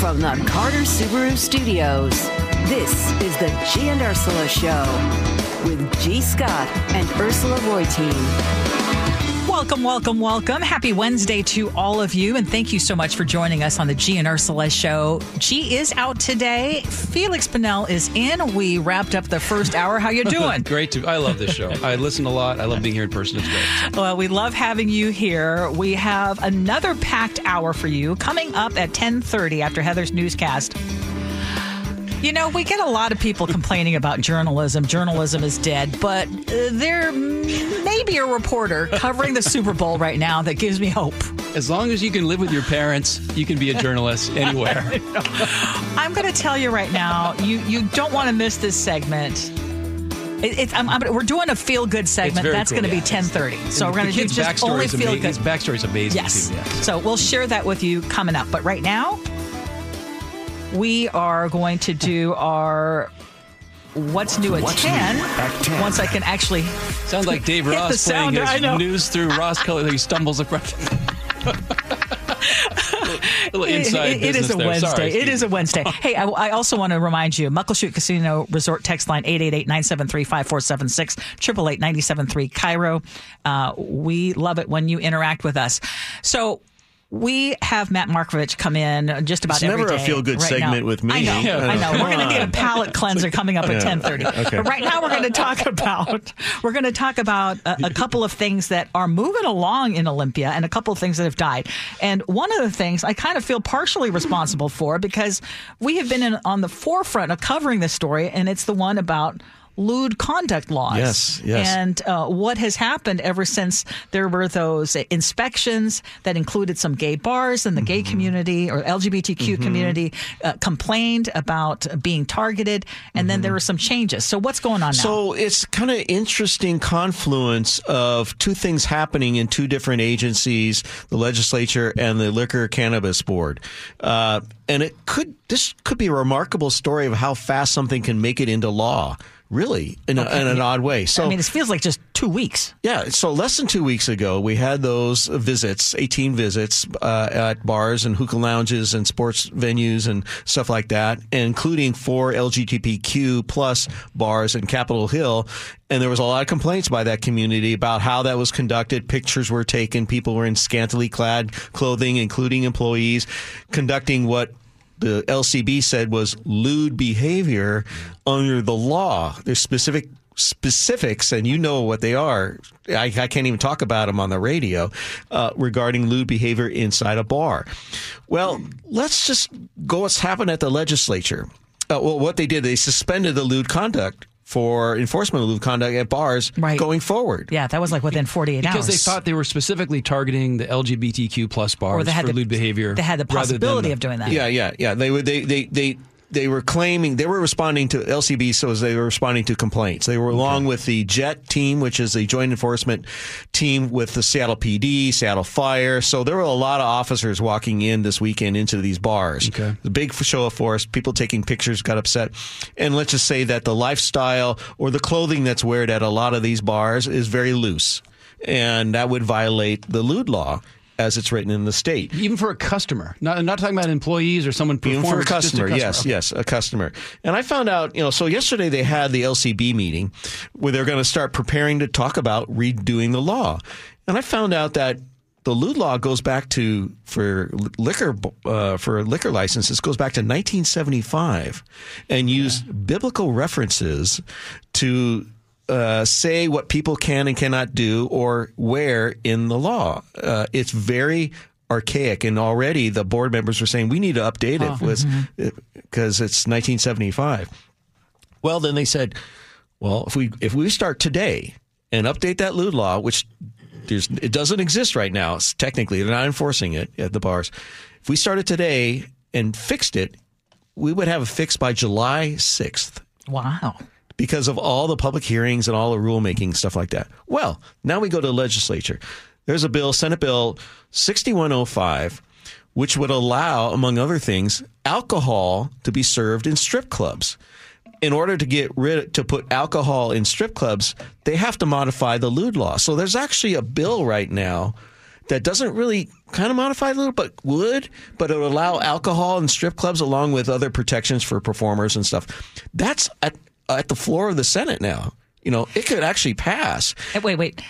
From the Carter Subaru Studios, this is the G and Ursula Show with G. Scott and Ursula Reutin. Welcome, welcome, welcome. Happy Wednesday to all of you, and thank you so much for joining us on the G and Ursula show. G is out today. Felix Banel is in. We wrapped up the first hour. How you doing? Great to I love this show. I listen a lot. I love being here in person. It's great. Well, we love having you here. We have another packed hour for you coming up at 10:30 after Heather's newscast. You know, we get a lot of people complaining about journalism. Journalism is dead, but uh, there may be a reporter covering the Super Bowl right now that gives me hope. As long as you can live with your parents, you can be a journalist anywhere. I'm going to tell you right now, you you don't want to miss this segment. It, it's, I'm, I'm, we're doing a feel good segment. That's cool, going to yeah. be 10:30. So we're going to do just only feel good. His backstory is amazing. Yes. Too, yes. So we'll share that with you coming up. But right now, we are going to do our what's new at What's 10. New at 10. Once I can actually. Sounds like Dave Hit the Ross playing sounder, his news through Ross Color. That he stumbles across. little inside It- it is a there. Wednesday. Sorry, it is a Wednesday. Hey, I, I also want to remind you, Muckleshoot Casino Resort text line 888-973-5476, 888-973 KIRO. Uh, we love it when you interact with us. So we have Matt Markovich come in just about It's every never a day feel-good right segment now. with me. I know. Yeah. I know. We're going to get a palate cleanser coming up at 1030. Okay. But right now we're going to talk about we're going to talk about a, a couple of things that are moving along in Olympia and a couple of things that have died. And one of the things I kind of feel partially responsible for because we have been in, on the forefront of covering this story, and it's the one about lewd conduct laws. Yes, yes. And uh, what has happened ever since there were those inspections that included some gay bars and the gay Mm-hmm. community or LGBTQ community uh, complained about being targeted, and then there were some changes. So what's going on now? Mm-hmm. So it's kind of interesting confluence of two things happening in two different agencies, the legislature and the Liquor Cannabis Board. Uh, and it could this could be a remarkable story of how fast something can make it into law. Really, in, a, in an odd way. So I mean, it feels like just two weeks. Yeah, so less than two weeks ago, we had those visits, 18 visits uh, at bars and hookah lounges and sports venues and stuff like that, including four LGBTQ plus bars in Capitol Hill. And there was a lot of complaints by that community about how that was conducted. Pictures were taken. People were in scantily clad clothing, including employees, conducting what the LCB said was lewd behavior under the law. There's specific specifics, and you know what they are. I, I can't even talk about them on the radio uh, regarding lewd behavior inside a bar. Well, let's just go what's happened at the legislature. Uh, well, what they did, they suspended the lewd conduct for enforcement of lewd conduct at bars Right. going forward. Yeah, that was like within 48 Because hours. Because they thought they were specifically targeting the LGBTQ plus bars or they had for the, lewd behavior. They had the possibility the- of doing that. Yeah, yeah, yeah. They would they they they they were claiming they were responding to LCB, so as they were responding to complaints. They were along with the JET team, which is the joint enforcement team with the Seattle PD, Seattle Fire. So there were a lot of officers walking in this weekend into these bars. Okay. The big show of force. People taking pictures got upset, and let's just say that the lifestyle or the clothing that's worn at a lot of these bars is very loose, and that would violate the lewd law as it's written in the state. Even for a customer, not not talking about employees or someone Even for a just customer, yes, Okay. yes, a customer. And I found out, you know, so yesterday they had the LCB meeting where they're going to start preparing to talk about redoing the law. And I found out that the lewd law goes back to for liquor uh, for liquor licenses goes back to 1975 and used biblical references to uh, say what people can and cannot do or where in the law. Uh, it's very archaic, and already the board members were saying we need to update it because it's 1975. Well, then they said, well, if we if we start today and update that lewd law, which there's, it doesn't exist right now, it's technically they're not enforcing it at the bars. If we started today and fixed it, we would have it fixed by July 6th Wow. Because of all the public hearings and all the rulemaking stuff like that. Well, now we go to the legislature. There's a bill, Senate Bill 6105, which would allow, among other things, alcohol to be served in strip clubs. In order to get rid to put alcohol in strip clubs, they have to modify the lewd law. So there's actually a bill right now that doesn't really kind of modify a little, but would, but it would allow alcohol in strip clubs along with other protections for performers and stuff. That's at, at the floor of the Senate now. You know, it could actually pass. Eh, Wait, wait.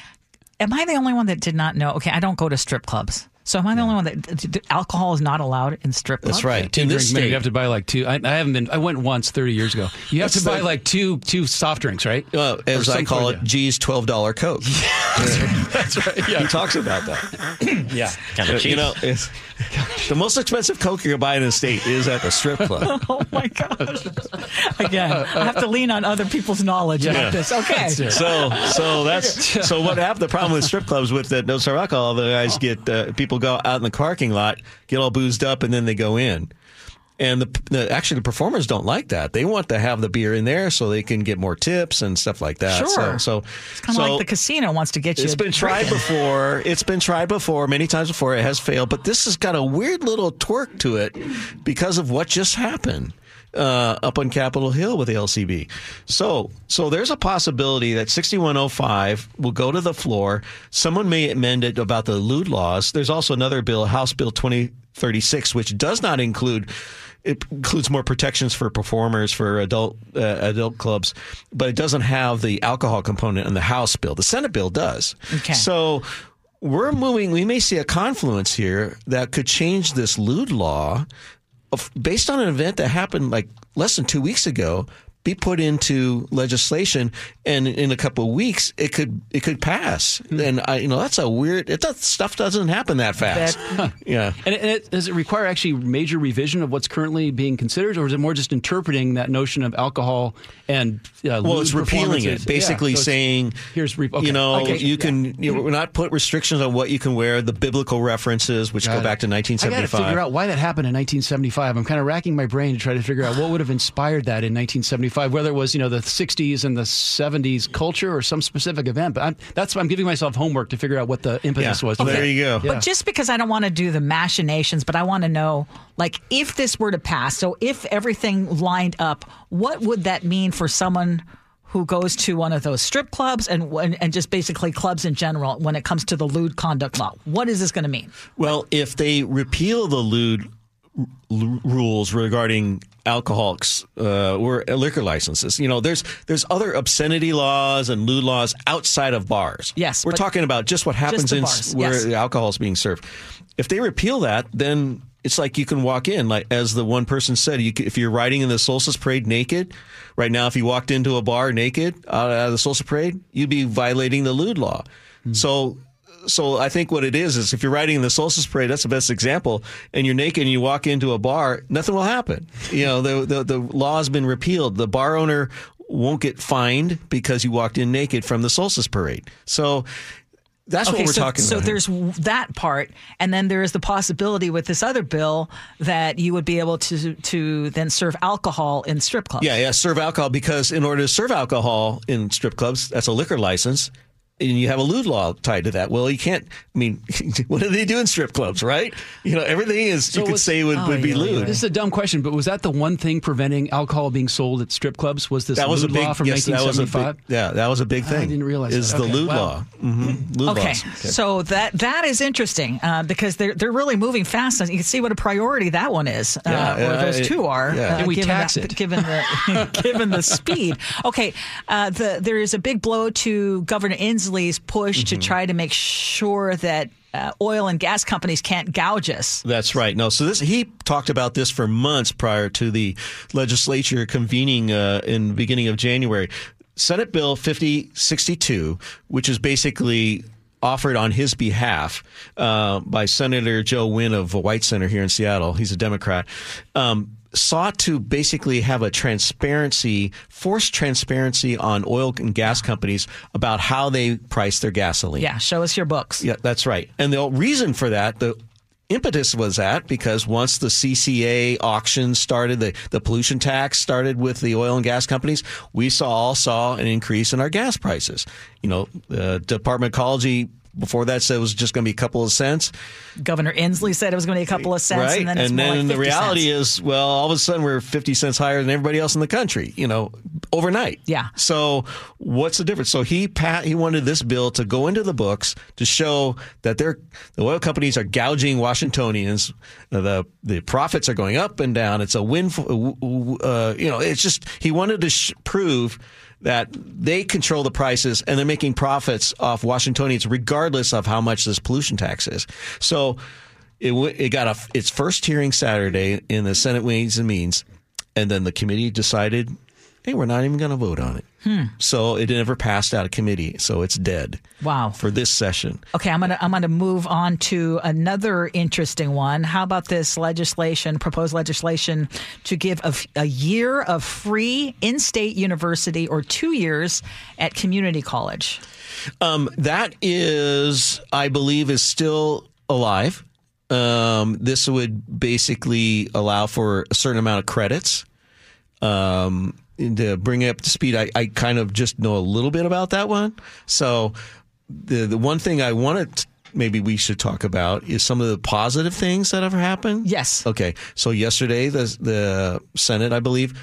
Am I the only one that did not know? Okay, I don't go to strip clubs. So am I the only one that d- d- alcohol is not allowed in strip clubs? That's right. Two In drink this state, you have to buy like two. I, I haven't been. I went once thirty years ago. You have That's to buy the- like two two soft drinks, right? uh, as I call it, of- G's twelve dollar Coke. That's right. Yeah. He talks about that. yeah. Kind of cheap. You know, it's, the most expensive Coke you can buy in the state is at the strip club. Oh my gosh. Again, I have to lean on other people's knowledge about this. Okay. So, so that's so what happened. The problem with strip clubs with that no serve alcohol, the guys get uh, people go out in the parking lot, get all boozed up, and then they go in. And the, the actually the performers don't like that. They want to have the beer in there so they can get more tips and stuff like that. Sure. So, so It's kind of so like the casino wants to get you. It's been tried before. It's been tried before many times before. It has failed, but this has got a weird little twerk to it because of what just happened uh, up on Capitol Hill with the LCB. So, so there's a possibility that 6105 will go to the floor. Someone may amend it about the lewd laws. There's also another bill, House Bill 2036, which does not include. It includes more protections for performers for adult uh, adult clubs, but it doesn't have the alcohol component in the House bill. The Senate bill does. Okay. So we're moving. We may see a confluence here that could change this lewd law, of, based on an event that happened like less than two weeks ago. Be put into legislation, and in a couple of weeks, it could it could pass. And I, you know, that's a weird. It does, stuff doesn't happen that fast. yeah. And it, it, does it require actually major revision of what's currently being considered, or is it more just interpreting that notion of alcohol and uh, Well, it's repealing it, basically Yeah, so saying, here's re- okay. you know, Okay. you can you know, not put restrictions on what you can wear. The biblical references, which go Got it. back to 1975. I got to 1975. figure out why that happened in 1975. I'm kind of racking my brain to try to figure out what would have inspired that in 1975, whether it was you know the 60s and the 70s culture or some specific event. But I'm, that's why I'm giving myself homework to figure out what the impetus Yeah. was. There you go. Yeah. But just because I don't want to do the machinations, but I want to know, like, if this were to pass, so if everything lined up, what would that mean for someone who goes to one of those strip clubs and and, and just basically clubs in general when it comes to the lewd conduct law? What is this going to mean? Well, if they repeal the lewd l- rules regarding alcoholics uh, or uh, liquor licenses, you know, there's there's other obscenity laws and lewd laws outside of bars. Yes, we're talking about just what happens the in bars, where yes. the alcohol is being served. If they repeal that, then it's like you can walk in, like as the one person said, you, if you're riding in the Solstice Parade naked, right now, if you walked into a bar naked uh, out of the Solstice Parade, you'd be violating the lewd law. Hmm. So so I think what it is is if you're riding in the Solstice Parade, that's the best example, and you're naked and you walk into a bar, nothing will happen. You know, the the, the law has been repealed. The bar owner won't get fined because you walked in naked from the Solstice Parade. So that's what we're so, talking so about. So there's w- that part, and then there is the possibility with this other bill that you would be able to to then serve alcohol in strip clubs. Yeah, yeah, serve alcohol because in order to serve alcohol in strip clubs, that's a liquor license. And you have a lewd law tied to that. Well, you can't. I mean, what do they do in strip clubs, right? You know, everything is you could say would, Oh, would be yeah, lewd. This is a dumb question, but was that the one thing preventing alcohol being sold at strip clubs? Was this That was a lewd big law from yes, that was a 1975? big, yeah, that was a big thing. I didn't realize is that. the Okay, lewd wow. law. Mm-hmm. Lewd Okay, laws. so that that is interesting uh, because they're they're really moving fast. You can see what a priority that one is, uh, Yeah, or yeah, those it- two are. yeah. uh, we given tax that- it? Given the given the speed. Okay, uh, the there is a big blow to Governor Inslee's push Mm-hmm. to try to make sure that uh, oil and gas companies can't gouge us. That's right. No, so this he talked about this for months prior to the legislature convening uh, in the beginning of January. Senate Bill 5062, which is basically offered on his behalf uh, by Senator Joe Nguyen of White Center here in Seattle. He's a Democrat. Um, sought to basically have a transparency, forced transparency on oil and gas companies about how they price their gasoline. Yeah, show us your books. Yeah, that's right. And the reason for that, the impetus was that because once the CCA auction started, the, the pollution tax started with the oil and gas companies, we saw all saw an increase in our gas prices. You know, the Department of Ecology before that said it was just going to be a couple of cents. Governor Inslee said it was going to be a couple of cents, right? and then it's more like the reality cents. is, well, all of a sudden we're 50 cents higher than everybody else in the country, you know, overnight. Yeah. So what's the difference? So he pat, he wanted this bill to go into the books to show that they're, the oil companies are gouging Washingtonians. The, the profits are going up and down. It's a win, for, uh, you know, it's just, he wanted to sh- prove that they control the prices and they're making profits off Washingtonians regardless of how much this pollution tax is. So it, it got its first hearing Saturday in the Senate Ways and Means, and then the committee decided, hey, we're not even going to vote on it. So it never passed out of committee, so it's dead. Wow. For this session. Okay, I'm gonna I'm gonna move on to another interesting one. How about this legislation, proposed legislation to give a, a year of free in-state university or two years at community college? Um, that is, I believe, is still alive. Um, this would basically allow for a certain amount of credits. Um, to bring it up to speed, I, I kind of just know a little bit about that one. So the the one thing I wanted to- maybe we should talk about is some of the positive things that have happened. Yes. Okay. So yesterday the the Senate, I believe,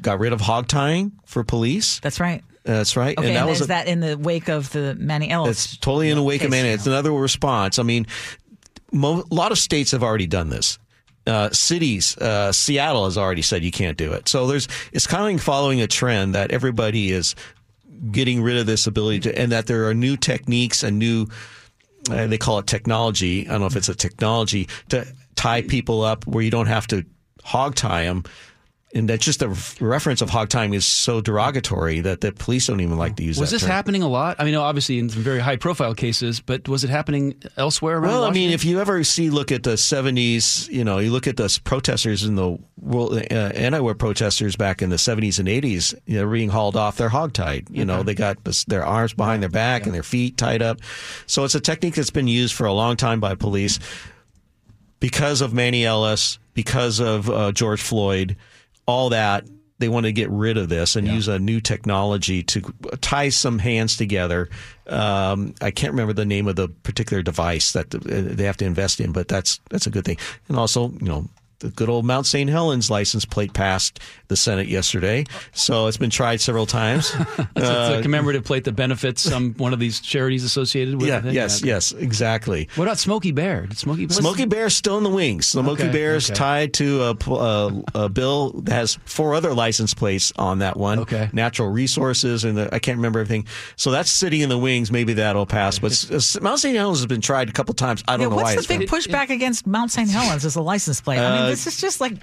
got rid of hog tying for police. That's right. That's right. Okay, and, that was is a- that in the wake of the Manny Ellis? it's totally in the wake of case, Manny. yeah. It's another response. I mean, mo- a lot of states have already done this. Uh, cities, uh, Seattle has already said you can't do it. So there's, it's kind of following a trend that everybody is getting rid of this ability to, and that there are new techniques and new, uh, they call it technology. I don't know if it's a technology to tie people up where you don't have to hog tie them. And that's just the reference of hog tying is so derogatory that the police don't even like to use it. Was this term. happening a lot? I mean, obviously in some very high profile cases, but was it happening elsewhere around Well, I mean, if you ever see, look at the 70s, you know, you look at the protesters in the world, uh, anti-war protesters back in the 70s and 80s, you know, being hauled off, they're hogtied. You know, they got their arms behind their back and their feet tied up. So it's a technique that's been used for a long time by police because of Manny Ellis, because of uh, George Floyd, all that. They want to get rid of this and use a new technology to tie some hands together. Um, I can't remember the name of the particular device that uh, they have to invest in, but that's that's a good thing. And also, you know, the good old Mount St. Helens license plate passed the Senate yesterday, so it's been tried several times. it's a uh, commemorative plate that benefits some one of these charities associated with yeah, it. I think. yes, yes, exactly. What about Smokey Bear? Did Smokey Bear? Smokey Bear's still in the wings. Smokey Okay, is okay. tied to a, a, a bill that has four other license plates on that one. Okay. Natural resources and the, I can't remember everything. So that's sitting in the wings. Maybe that'll pass. But s- s- Mount St. Helens has been tried a couple times. I don't Yeah, know why what's it's the big been- pushback against Mount St. Helens as a license plate? I mean, this is just like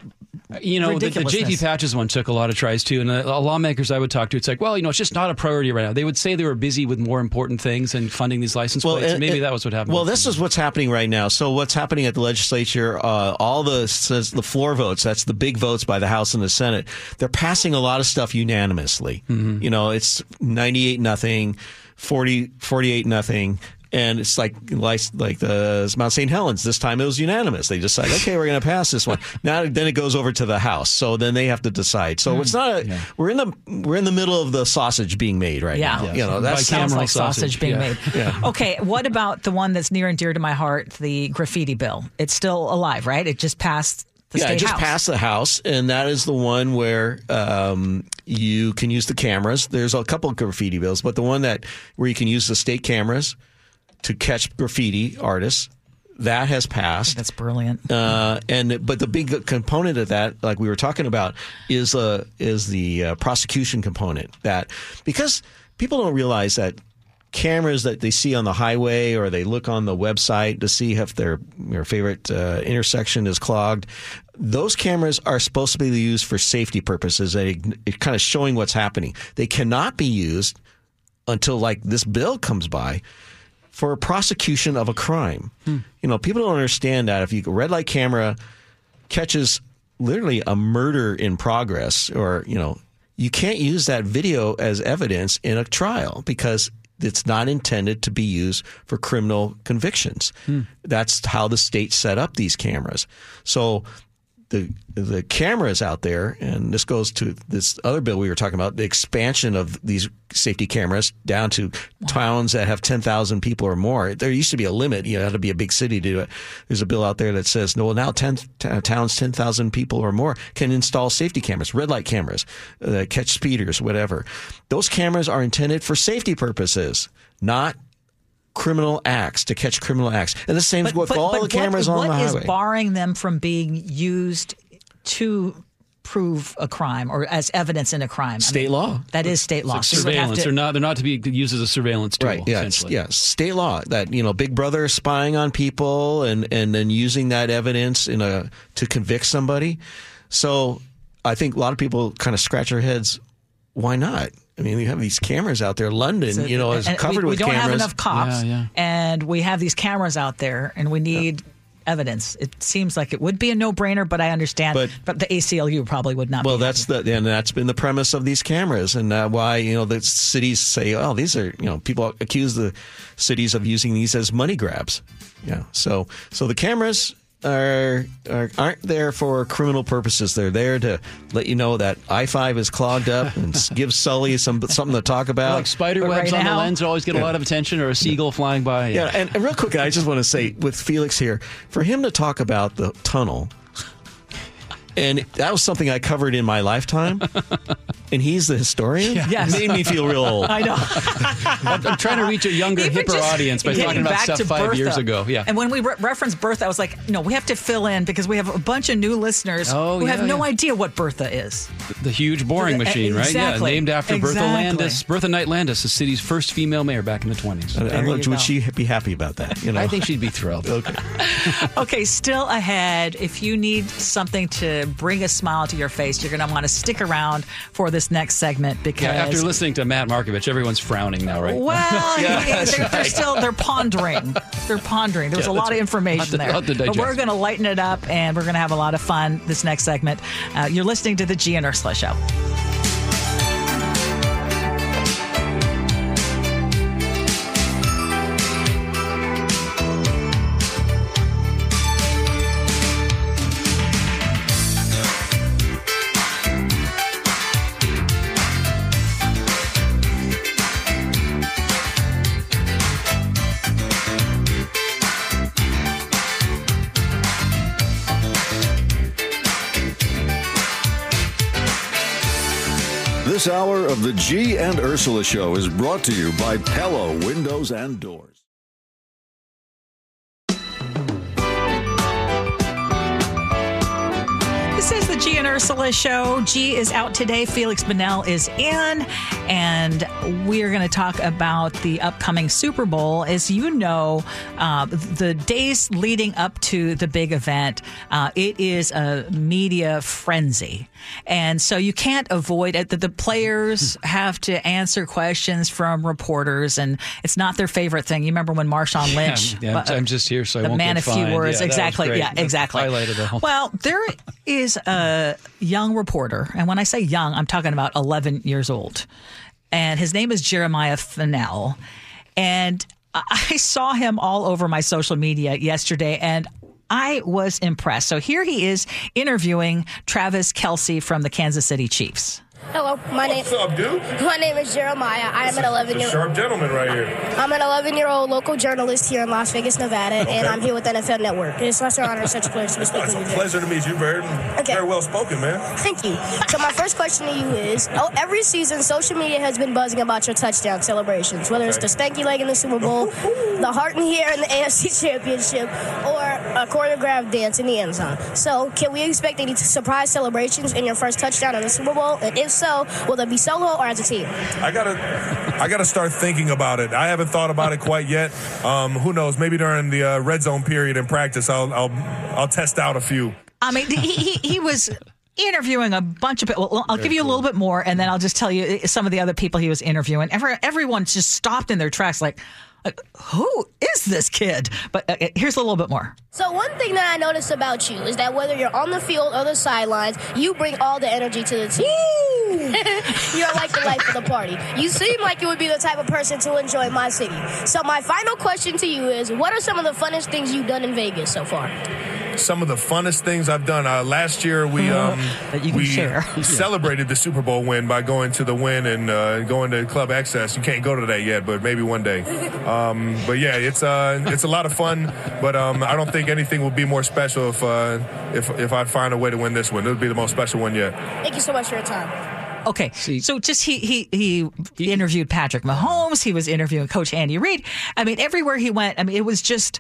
You know, the, the ridiculousness. Patches one took a lot of tries too, and uh, lawmakers I would talk to, it's like, well, you know, it's just not a priority right now. They would say they were busy with more important things and funding these license plates. and- Maybe that was what happened. Well, this them. is what's happening right now. So what's happening at the legislature? Uh, all the says the floor votes. That's the big votes by the House and the Senate. They're passing a lot of stuff unanimously. Mm-hmm. You know, it's ninety-eight nothing, 40, 48 nothing. And it's like like like the Mount St. Helens. This time it was unanimous. They decide, okay, we're going to pass this one. Now then it goes over to the House. So then they have to decide. So it's not. A, We're in the we're in the middle of the sausage being made right Yeah. now. Yes. You know By that's sounds like sausage, sausage, being yeah. made. Okay, what about the one that's near and dear to my heart, the graffiti bill? It's still alive, right? It just passed the yeah, it just house. passed the House, and that is the one where um, you can use the cameras. There's a couple of graffiti bills, but the one that where you can use the state cameras to catch graffiti artists that has passed. That's brilliant. Uh, and but the big component of that, like we were talking about, is uh, is the uh, prosecution component. That because people don't realize that cameras that they see on the highway or they look on the website to see if their their favorite uh, intersection is clogged. Those cameras are supposed to be used for safety purposes, and it, kind of showing what's happening. They cannot be used until like this bill comes by for a prosecution of a crime. You know, people don't understand that if you a red light camera catches literally a murder in progress, or you know, you can't use that video as evidence in a trial because it's not intended to be used for criminal convictions. Hmm. That's how the state set up these cameras. So the the cameras out there, and this goes to this other bill we were talking about, the expansion of these safety cameras down to towns that have ten thousand people or more. There used to be a limit; you know, it had to be a big city to do it. There's a bill out there that says, no, well, now ten t- towns, ten thousand people or more can install safety cameras, red light cameras, uh, catch speeders, whatever. Those cameras are intended for safety purposes, not criminal acts to catch criminal acts. And the same with all the cameras what, on the highway. is barring them from being used to prove a crime or as evidence in a crime? I State mean, law. That is state law. So you would have surveillance. to- They're not. They're not to be used as a surveillance tool. Right. Yeah. Yeah. State law that you know, Big Brother spying on people and and then using that evidence in a to convict somebody. So I think a lot of people kind of scratch their heads. Why not? I mean, you have these cameras out there. London, you know, is covered we, with cameras. we don't cameras. have enough cops, Yeah, yeah. and we have these cameras out there, and we need evidence. It seems like it would be a no-brainer, but I understand. But- But, the ACLU probably would not. Well, be that's the and that's been the premise of these cameras, and uh, why you know the cities say, "Oh, these are you know." People accuse the cities of using these as money grabs. Yeah, so so the cameras are, are aren't there for criminal purposes. They're there to let you know that I five is clogged up and give Sully some something to talk about. Like spider webs right on now- the lens always get a lot of attention, or a seagull flying by. Yeah, and, and real quick, I just want to say with Felix here, for him to talk about the tunnel, and that was something I covered in my lifetime, and he's the historian. Yes. made me feel real old. I know. I'm, I'm trying to reach a younger, Even hipper audience by getting talking about back stuff to five Bertha. years ago. Yeah. And when we re- referenced Bertha, I was like, no, we have to fill in because we have a bunch of new listeners Oh, who have no yeah. idea what Bertha is. the huge boring Uh, machine, right? Yeah, named after Bertha Landis. Bertha Knight Landis, the city's first female mayor back in the 20s. I don't know, would she be happy about that? You know, I think she'd be thrilled. Okay. Okay, still ahead. If you need something to bring a smile to your face, you're going to want to stick around for this next segment because Yeah, after listening to Matt Markovich, everyone's frowning now, right? Well, Yeah, yeah, they're, they're still they're pondering. They're pondering. There was Yeah, a lot of information to- there, I'll have to but we're going to lighten it up and we're going to have a lot of fun this next segment. Uh, you're listening to the G and Ursula Show. This hour of the G and Ursula Show is brought to you by Pella Windows and Doors. G and Ursula show. G is out today. Felix Banel is in, and we are going to talk about the upcoming Super Bowl. As you know, uh, the days leading up to the big event, uh, it is a media frenzy, and so you can't avoid it. That the players have to answer questions from reporters, and it's not their favorite thing. You remember when Marshawn Lynch? yeah, I'm- uh, I'm just here so I the won't man of few words. Yeah, exactly. Yeah, exactly. highlighted the whole- Well, there is a young reporter, and when I say young, I'm talking about 11 years old, and his name is Jeremiah Fennell, and I I saw him all over my social media yesterday, and. I was impressed. So here he is interviewing Travis Kelce from the Kansas City Chiefs. Hello, my name What's up, dude? my name is Jeremiah. I am an 11 year sharp gentleman right here. I'm an 11 year old local journalist here in Las Vegas, Nevada, and I'm here with NFL Network. It's such an honor, such a pleasure to be speaking It's a pleasure to meet you. Very, Okay. very well spoken, man. Thank you. So my first question to you is: oh, Every season, social media has been buzzing about your touchdown celebrations, whether it's the stanky leg in the Super Bowl, the heart and hair in the AFC Championship, or a choreographed dance in the end zone. So, can we expect any surprise celebrations in your first touchdown in the Super Bowl? And if so, will they be solo or as a team? I gotta, I gotta start thinking about it. I haven't thought about it quite yet. Um, who knows? Maybe during the uh, red zone period in practice, I'll, I'll, I'll test out a few. I mean, he, he, he was interviewing a bunch of people. Well, I'll give you a little bit more, and then I'll just tell you some of the other people he was interviewing. Every, everyone just stopped in their tracks, like, like, who is this kid? But uh, here's a little bit more. So one thing that I noticed about you is that whether you're on the field or the sidelines, you bring all the energy to the team. you're like the life of the party. You seem like you would be the type of person to enjoy my city. So my final question to you is, what are some of the funnest things you've done in Vegas so far? some of the funnest things I've done. Uh, last year we um, That you can we share. celebrated the Super Bowl win by going to the Wynn and uh, going to Club XS. You can't go to that yet, but maybe one day. Um, but yeah, it's uh, it's a lot of fun. But um, I don't think anything will be more special if uh, if if I find a way to win this one. It would be the most special one yet. Thank you so much for your time. Okay, so just he, he he interviewed Patrick Mahomes. He was interviewing Coach Andy Reid. I mean, everywhere he went, I mean, it was just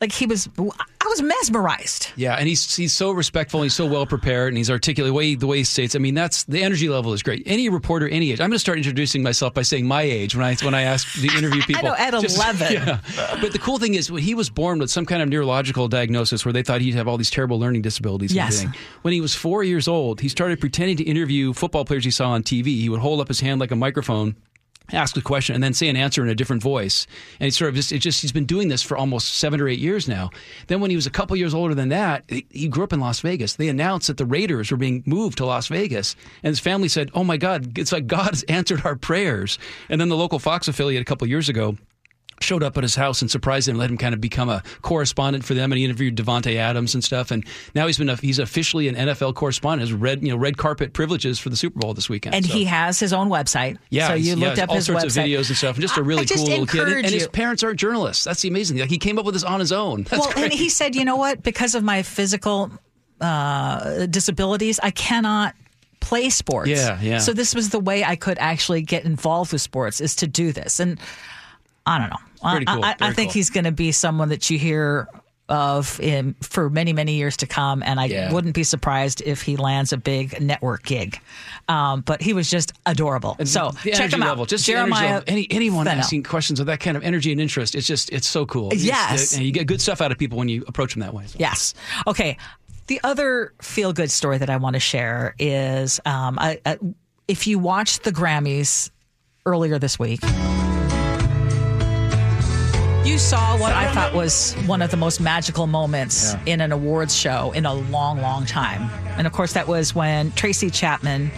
like he was. I was mesmerized. Yeah, and he's he's so respectful. And he's so well prepared, and he's articulate the way the way he states. I mean, that's the energy level is great. Any reporter, any age. I'm going to start introducing myself by saying my age when I when I ask the interview people. know, at 11. Yeah. But the cool thing is, when he was born with some kind of neurological diagnosis where they thought he'd have all these terrible learning disabilities. Yes. When he was four years old, he started pretending to interview football players he saw on TV. He would hold up his hand like a microphone ask a question and then say an answer in a different voice. And he sort of just, it just, he's been doing this for almost seven or eight years now. Then when he was a couple years older than that, he, grew up in Las Vegas. They announced that the Raiders were being moved to Las Vegas. And his family said, Oh my God, it's like God has answered our prayers. And then the local Fox affiliate a couple years ago showed up at his house and surprised him, and let him kind of become a correspondent for them, and he interviewed Davante Adams and stuff. And now he's been a, he's officially an NFL correspondent, has red you know red carpet privileges for the Super Bowl this weekend. And So- he has his own website. yeah, so you yeah, looked up all his sorts website. of videos and stuff, and just a really just cool little kid. And, and his parents aren't journalists. That's the amazing thing. Like he came up with this on his own. That's well, great. and he said, you know what? Because of my physical uh, disabilities, I cannot play sports. Yeah, yeah. So this was the way I could actually get involved with sports is to do this. And I don't know. Pretty I- cool, I, I very think cool. he's going to be someone that you hear of in for many many years to come and i Yeah. wouldn't be surprised if he lands a big network gig um, but he was just adorable so the check him out just jeremiah level. Any, anyone Fennell. asking questions of that kind of energy and interest, it's just it's so cool. Yes. and you get good stuff out of people when you approach them that way. So. Yes. Okay. The other feel good story that I want to share is um, I, I, if you watched the Grammys earlier this week, you saw what I thought was one of the most magical moments in an awards show in a long, long time. And of course, that was when Tracy Chapman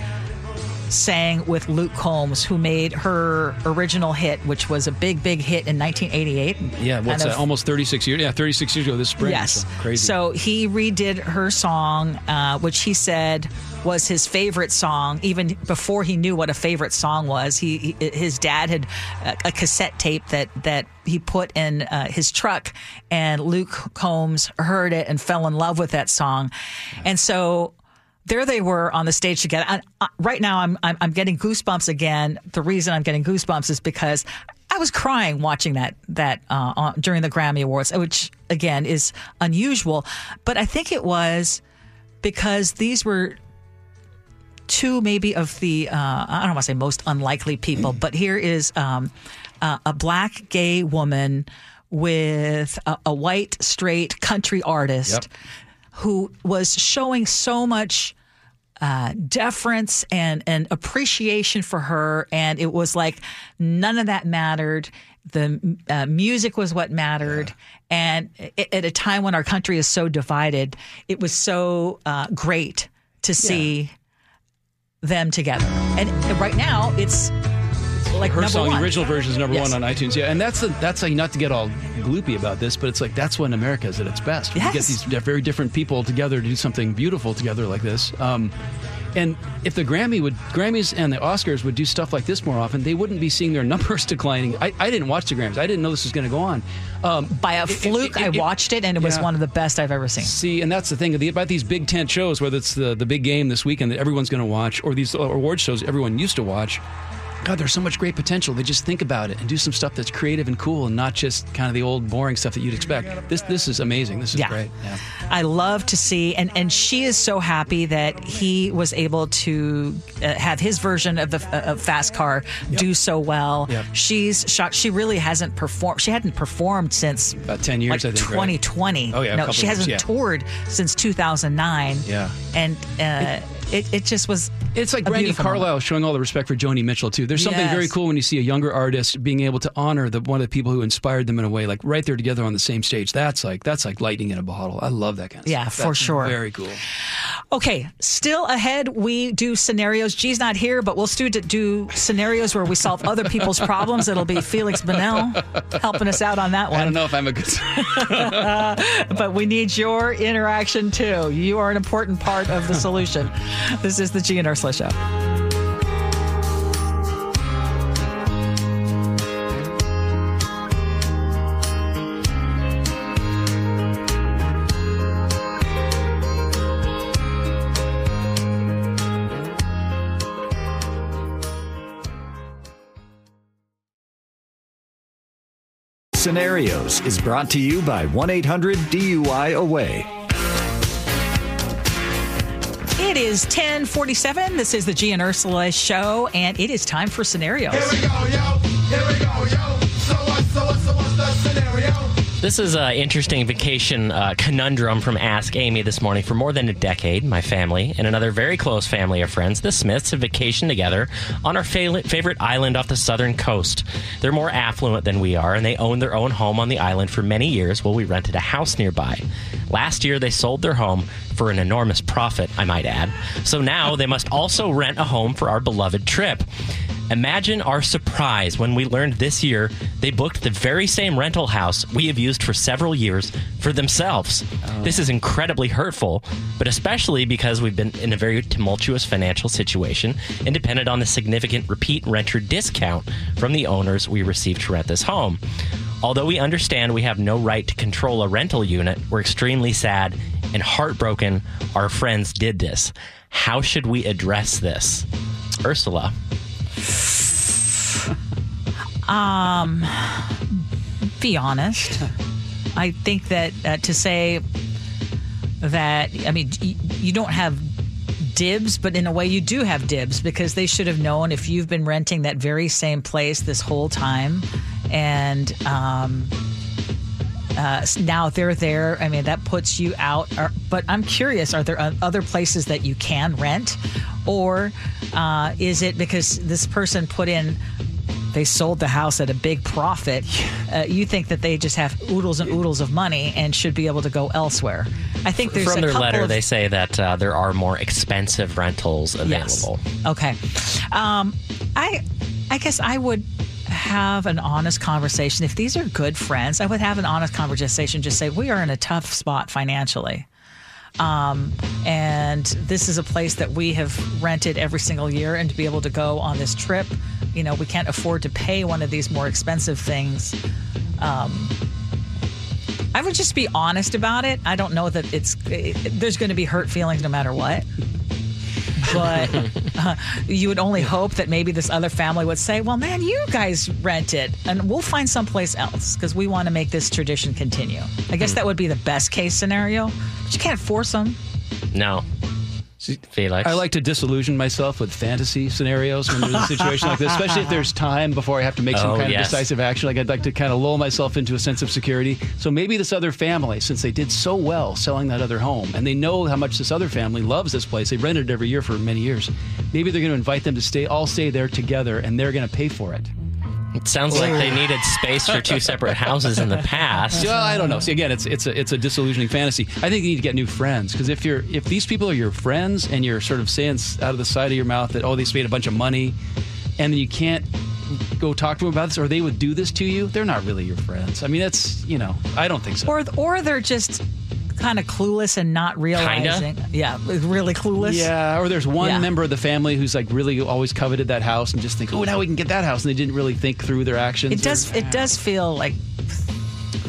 sang with Luke Combs, who made her original hit, which was a big, big hit in 1988. Yeah, what's Kind that? Almost 36 years. Yeah, 36 years ago this spring. Yes. So crazy. So he redid her song, uh, which he said was his favorite song, even before he knew what a favorite song was. He, he his dad had a, a cassette tape that that he put in uh, his truck, and Luke Combs heard it and fell in love with that song, and so. There they were on the stage together. And, uh, right now, I'm, I'm I'm getting goosebumps again. The reason I'm getting goosebumps is because I was crying watching that that uh, during the Grammy Awards, which again is unusual. But I think it was because these were two maybe of the uh, I don't want to say most unlikely people, but here is um, uh, a black gay woman with a, a white straight country artist Yep. Who was showing so much uh, deference and and appreciation for her, and it was like none of that mattered. The uh, music was what mattered, and a- at a time when our country is so divided, it was so uh, great to see them together. And right now, it's like her song, one. the original version, is number Yes. one on iTunes. Yeah, and that's the, that's how you not to get all gloopy about this, but it's like that's when America is at its best. When You get these very different people together to do something beautiful together like this. Um, and if the Grammy would Grammys and the Oscars would do stuff like this more often, they wouldn't be seeing their numbers declining. I, I didn't watch the Grammys. I didn't know this was going to go on. Um, By a it- it- fluke, it- I watched it, and it was one of the best I've ever seen. See, and that's the thing about these big tent shows, whether it's the the big game this weekend that everyone's going to watch, or these award shows everyone used to watch. God, there's so much great potential. They just think about it and do some stuff that's creative and cool, and not just kind of the old boring stuff that you'd expect. This this is amazing. This is Yeah. great. Yeah. I love to see, and, and she is so happy that he was able to uh, have his version of the uh, of Fast Car do so well. Yep. She's shocked. She really hasn't performed. She hadn't performed since About 10 years, like I think, right? 2020. Oh, yeah, no, she hasn't yeah. toured since 2009. Yeah. and uh, it, it just was. It's like a Brandi Carlile moment. showing all the respect for Joni Mitchell too. There's something very cool when you see a younger artist being able to honor the one of the people who inspired them in a way, like right there together on the same stage. That's like that's like lightning in a bottle. I love that kind of Yeah, stuff. for That's sure. Very cool. Okay, still ahead. We do scenarios. G's not here, but we'll still do scenarios where we solve other people's problems. It'll be Felix Banel helping us out on that one. I don't know if I'm a good. But we need your interaction too. You are an important part of the solution. This is the G and Ursula Show. Scenarios is brought to you by 1 800 DUI Away. It is 1047. This is the G and Ursula show, and it is time for scenarios. This is an interesting vacation uh, conundrum from Ask Amy this morning. For more than a decade, my family and another very close family of friends, the Smiths, have vacationed together on our fa- favorite island off the southern coast. They're more affluent than we are, and they own their own home on the island for many years while we rented a house nearby. Last year, they sold their home for an enormous profit, I might add. So now they must also rent a home for our beloved trip. Imagine our surprise when we learned this year they booked the very same rental house we have used for several years for themselves. Oh. This is incredibly hurtful, but especially because we've been in a very tumultuous financial situation and depended on the significant repeat renter discount from the owners we received to rent this home. Although we understand we have no right to control a rental unit, we're extremely sad and heartbroken our friends did this. How should we address this? Ursula. Be honest. I think that uh, to say that, I mean, y- you don't have dibs, but in a way you do have dibs because they should have known if you've been renting that very same place this whole time and, um, uh, now they're there. I mean, that puts you out. But I'm curious: are there other places that you can rent, or uh, is it because this person put in? They sold the house at a big profit. Uh, you think that they just have oodles and oodles of money and should be able to go elsewhere? I think there's From a their letter, of, they say that uh, there are more expensive rentals available. Yes. Okay. Um, I I guess I would have an honest conversation. If these are good friends, I would have an honest conversation. Just say we are in a tough spot financially. Um, and this is a place that we have rented every single year, and to be able to go on this trip, you know, we can't afford to pay one of these more expensive things. Um, I would just be honest about it. I don't know that it's it, there's going to be hurt feelings no matter what. But uh, you would only hope that maybe this other family would say, "Well, man, you guys rent it, and we'll find someplace else because we want to make this tradition continue." I guess that would be the best case scenario, you can't force them. No. Felix. I like to disillusion myself with fantasy scenarios when there's a situation like this, especially if there's time before I have to make some Oh, kind yes. of decisive action. Like I'd like to kind of lull myself into a sense of security. So maybe this other family, since they did so well selling that other home, and they know how much this other family loves this place, they rented it every year for many years. Maybe they're going to invite them to stay, all stay there together, and they're going to pay for it. It sounds like they needed space for two separate houses in the past. Well, I don't know. See, again, it's it's a it's a disillusioning fantasy. I think you need to get new friends because if you're if these people are your friends and you're sort of saying s- out of the side of your mouth that oh they made a bunch of money, and then you can't go talk to them about this or they would do this to you, they're not really your friends. I mean, that's you know, I don't think so. Or or they're just kind of clueless and not realizing. Yeah, really clueless. yeah, or there's one Yeah. member of the family who's like really always coveted that house and just think, oh, now we can get that house, and they didn't really think through their actions. It does. or- It does feel like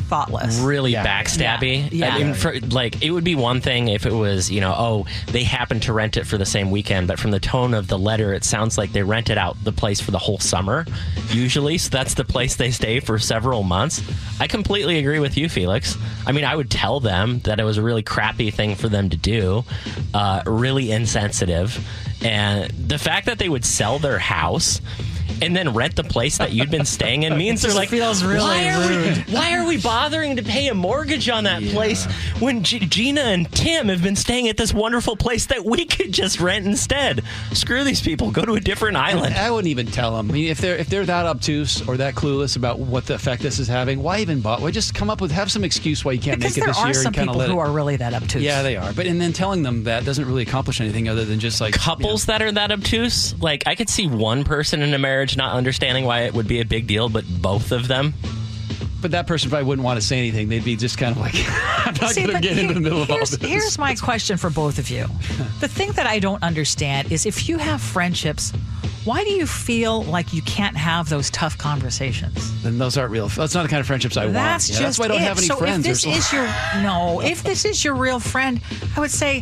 thoughtless. really Yeah. backstabby. Yeah. I mean, for, like it would be one thing if it was, you know, oh, they happened to rent it for the same weekend, but from the tone of the letter, it sounds like they rented out the place for the whole summer, usually. So that's the place they stay for several months. I completely agree with you, Felix. I mean, I would tell them that it was a really crappy thing for them to do, uh, really insensitive, and the fact that they would sell their house and then rent the place that you'd been staying in. Me and Sir Just like feels really why are rude." we why are we bothering to pay a mortgage on that place when G- Gina and Tim have been staying at this wonderful place that we could just rent instead? Screw these people. Go to a different island. I wouldn't even tell them. I mean, if they're if they're that obtuse or that clueless about what the effect this is having, why even bother? Why just come up with have some excuse why you can't Because make it this year some and kind of people who it. are really that obtuse. yeah, they are. But and then telling them that doesn't really accomplish anything other than just like Couples that are that obtuse, like I could see one person in a marriage not understanding why it would be a big deal, but both of them. But that person probably wouldn't want to say anything. They'd be just kind of like, I'm not going to but get into the middle of all here's, this. Here's my question for both of you. The thing that I don't understand is if you have friendships, why do you feel like you can't have those tough conversations? then those aren't real. That's not the kind of friendships I That's want. Yeah, just that's why I don't it. have any so friends. if this There's- is your no, if this is your real friend, I would say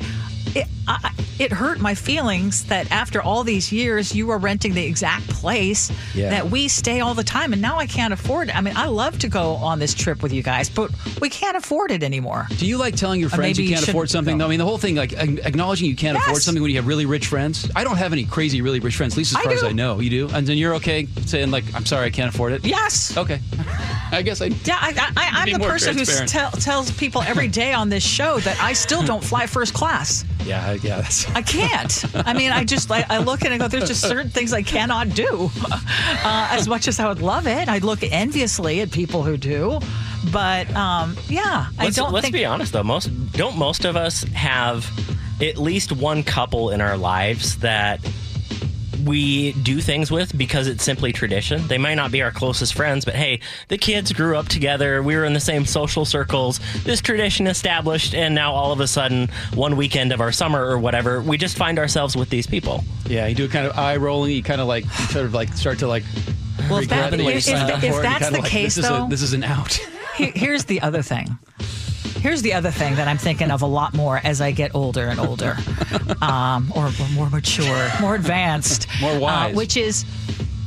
it, I, it hurt my feelings that after all these years you were renting the exact place Yeah. that we stay all the time, and now I can't afford it. I mean, I love to go on this trip with you guys, but we can't afford it anymore. Do you like telling your friends you you can't afford something? go. I mean, the whole thing, like acknowledging you can't afford something when you have really rich friends. I don't have any crazy, really rich friends, at least as far as. I know. You do? And then you're okay saying, like, I'm sorry, I can't afford it? Yes. Okay. I guess I. Yeah, I, I'm the person who tell, tells people every day on this show that I still don't fly first class. Yeah, I- yeah. That's, I can't. I mean, I just I, I look and I go, there's just certain things I cannot do. Uh, as much as I would love it, I look enviously at people who do. But um, yeah, I Let's, don't let's think. be honest though. Most don't most of us have at least one couple in our lives that we do things with because it's simply tradition. They might not be our closest friends, but hey, the kids grew up together. We were in the same social circles. This tradition established, and now all of a sudden, one weekend of our summer or whatever, we just find ourselves with these people. yeah, you do a kind of eye rolling. You kind of like, you sort of like start to like. Well, if that- regret what you if- if- if that's the like, case, this is, though- a, this is an out. Here's the other thing. Here's the other thing that I'm thinking of a lot more as I get older and older, um, or, or more mature, more advanced, More wise. uh, which is,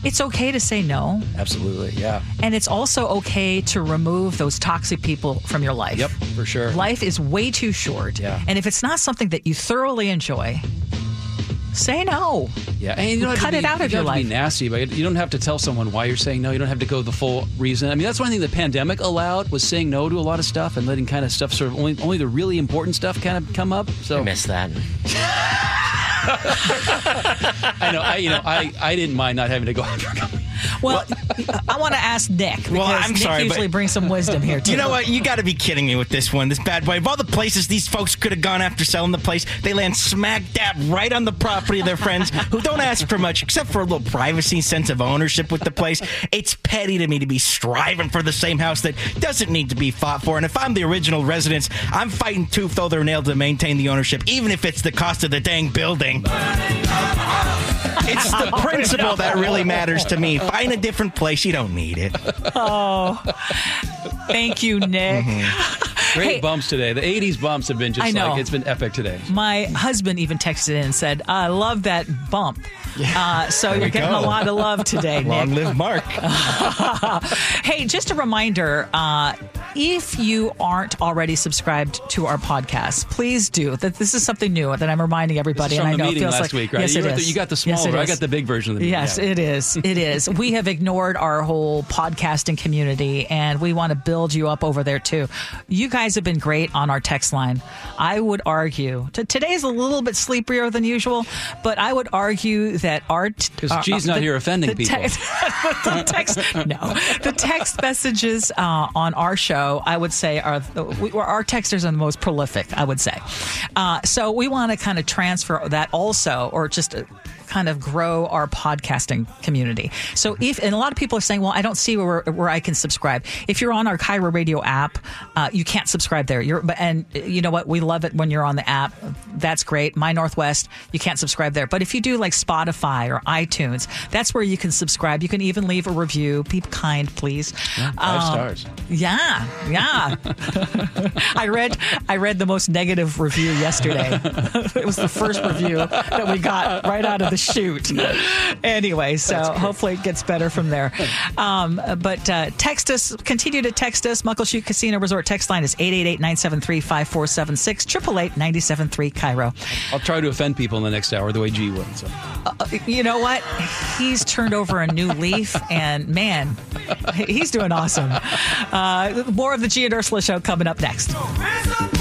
it's okay to say no. Absolutely, yeah. And it's also okay to remove those toxic people from your life. Yep, for sure. Life is way too short. Yeah. And if it's not something that you thoroughly enjoy, say no. Yeah, and you don't Cut to it be, out you of don't your have to be life. nasty, but you don't have to tell someone why you're saying no. You don't have to go the full reason. I mean, that's one thing the pandemic allowed was saying no to a lot of stuff and letting kind of stuff sort of only only the really important stuff kind of come up. So I miss that. I know, I you know, I I didn't mind not having to go out for a couple. Well, I want to ask Nick because Well, I'm Nick sorry, but- usually brings some wisdom here too. You know what? You got to be kidding me with this one, this bad boy. Of all the places these folks could have gone after selling the place, they land smack dab right on the property of their friends who don't ask for much except for a little privacy, sense of ownership with the place. It's petty to me to be striving for the same house that doesn't need to be fought for. And if I'm the original residents, I'm fighting tooth, though they're nailed to maintain the ownership, even if it's the cost of the dang building. It's the principle that really matters to me. Find a different place. You don't need it. Oh, thank you, Nick. Great Hey. bumps today. The '80s bumps have been just I know. like it's been epic today. My husband even texted in and said, "I love that bump." Uh, so you're getting go. a lot of love today, Long Nick. live Mark. hey, just a reminder uh, if you aren't already subscribed to our podcast, please do. That this is something new that I'm reminding everybody. Is and I know it feels last like week, right? Yes, you, it the, you got the Yes, small. it. I got the big version of the meeting. Yes, yeah. it is. It is. We have ignored our whole podcasting community and we want to build you up over there too. You guys have been great on our text line. I would argue t- today's a little bit sleepier than usual, but I would argue that our t- 'Cause our- G's not the- here offending the people. text- the text, no, the text messages uh, on our show, I would say, are our texters are the most prolific. I would say. Uh, so we want to kind of transfer that also, or just. Kind of grow our podcasting community. So if and a lot of people are saying, well, I don't see where where I can subscribe. If you're on our KIRO Radio app, uh, you can't subscribe there. You're and you know what? We love it when you're on the app. That's great. My Northwest, you can't subscribe there. But if you do like Spotify or iTunes, that's where you can subscribe. You can even leave a review. Be kind, please. Five Um, stars. Yeah, yeah. I read I read the most negative review yesterday. it was the first review that we got right out of the shoot. Anyway, so hopefully it gets better from there. Um, but uh, text us, continue to text us. Muckleshoot Casino Resort text line is 888 973 5476 888 973 KIRO. I'll try to offend people in the next hour the way G would. So. You know what? He's turned over a new leaf, and man, he's doing awesome. Uh, more of the G and Ursula show coming up next. Raise up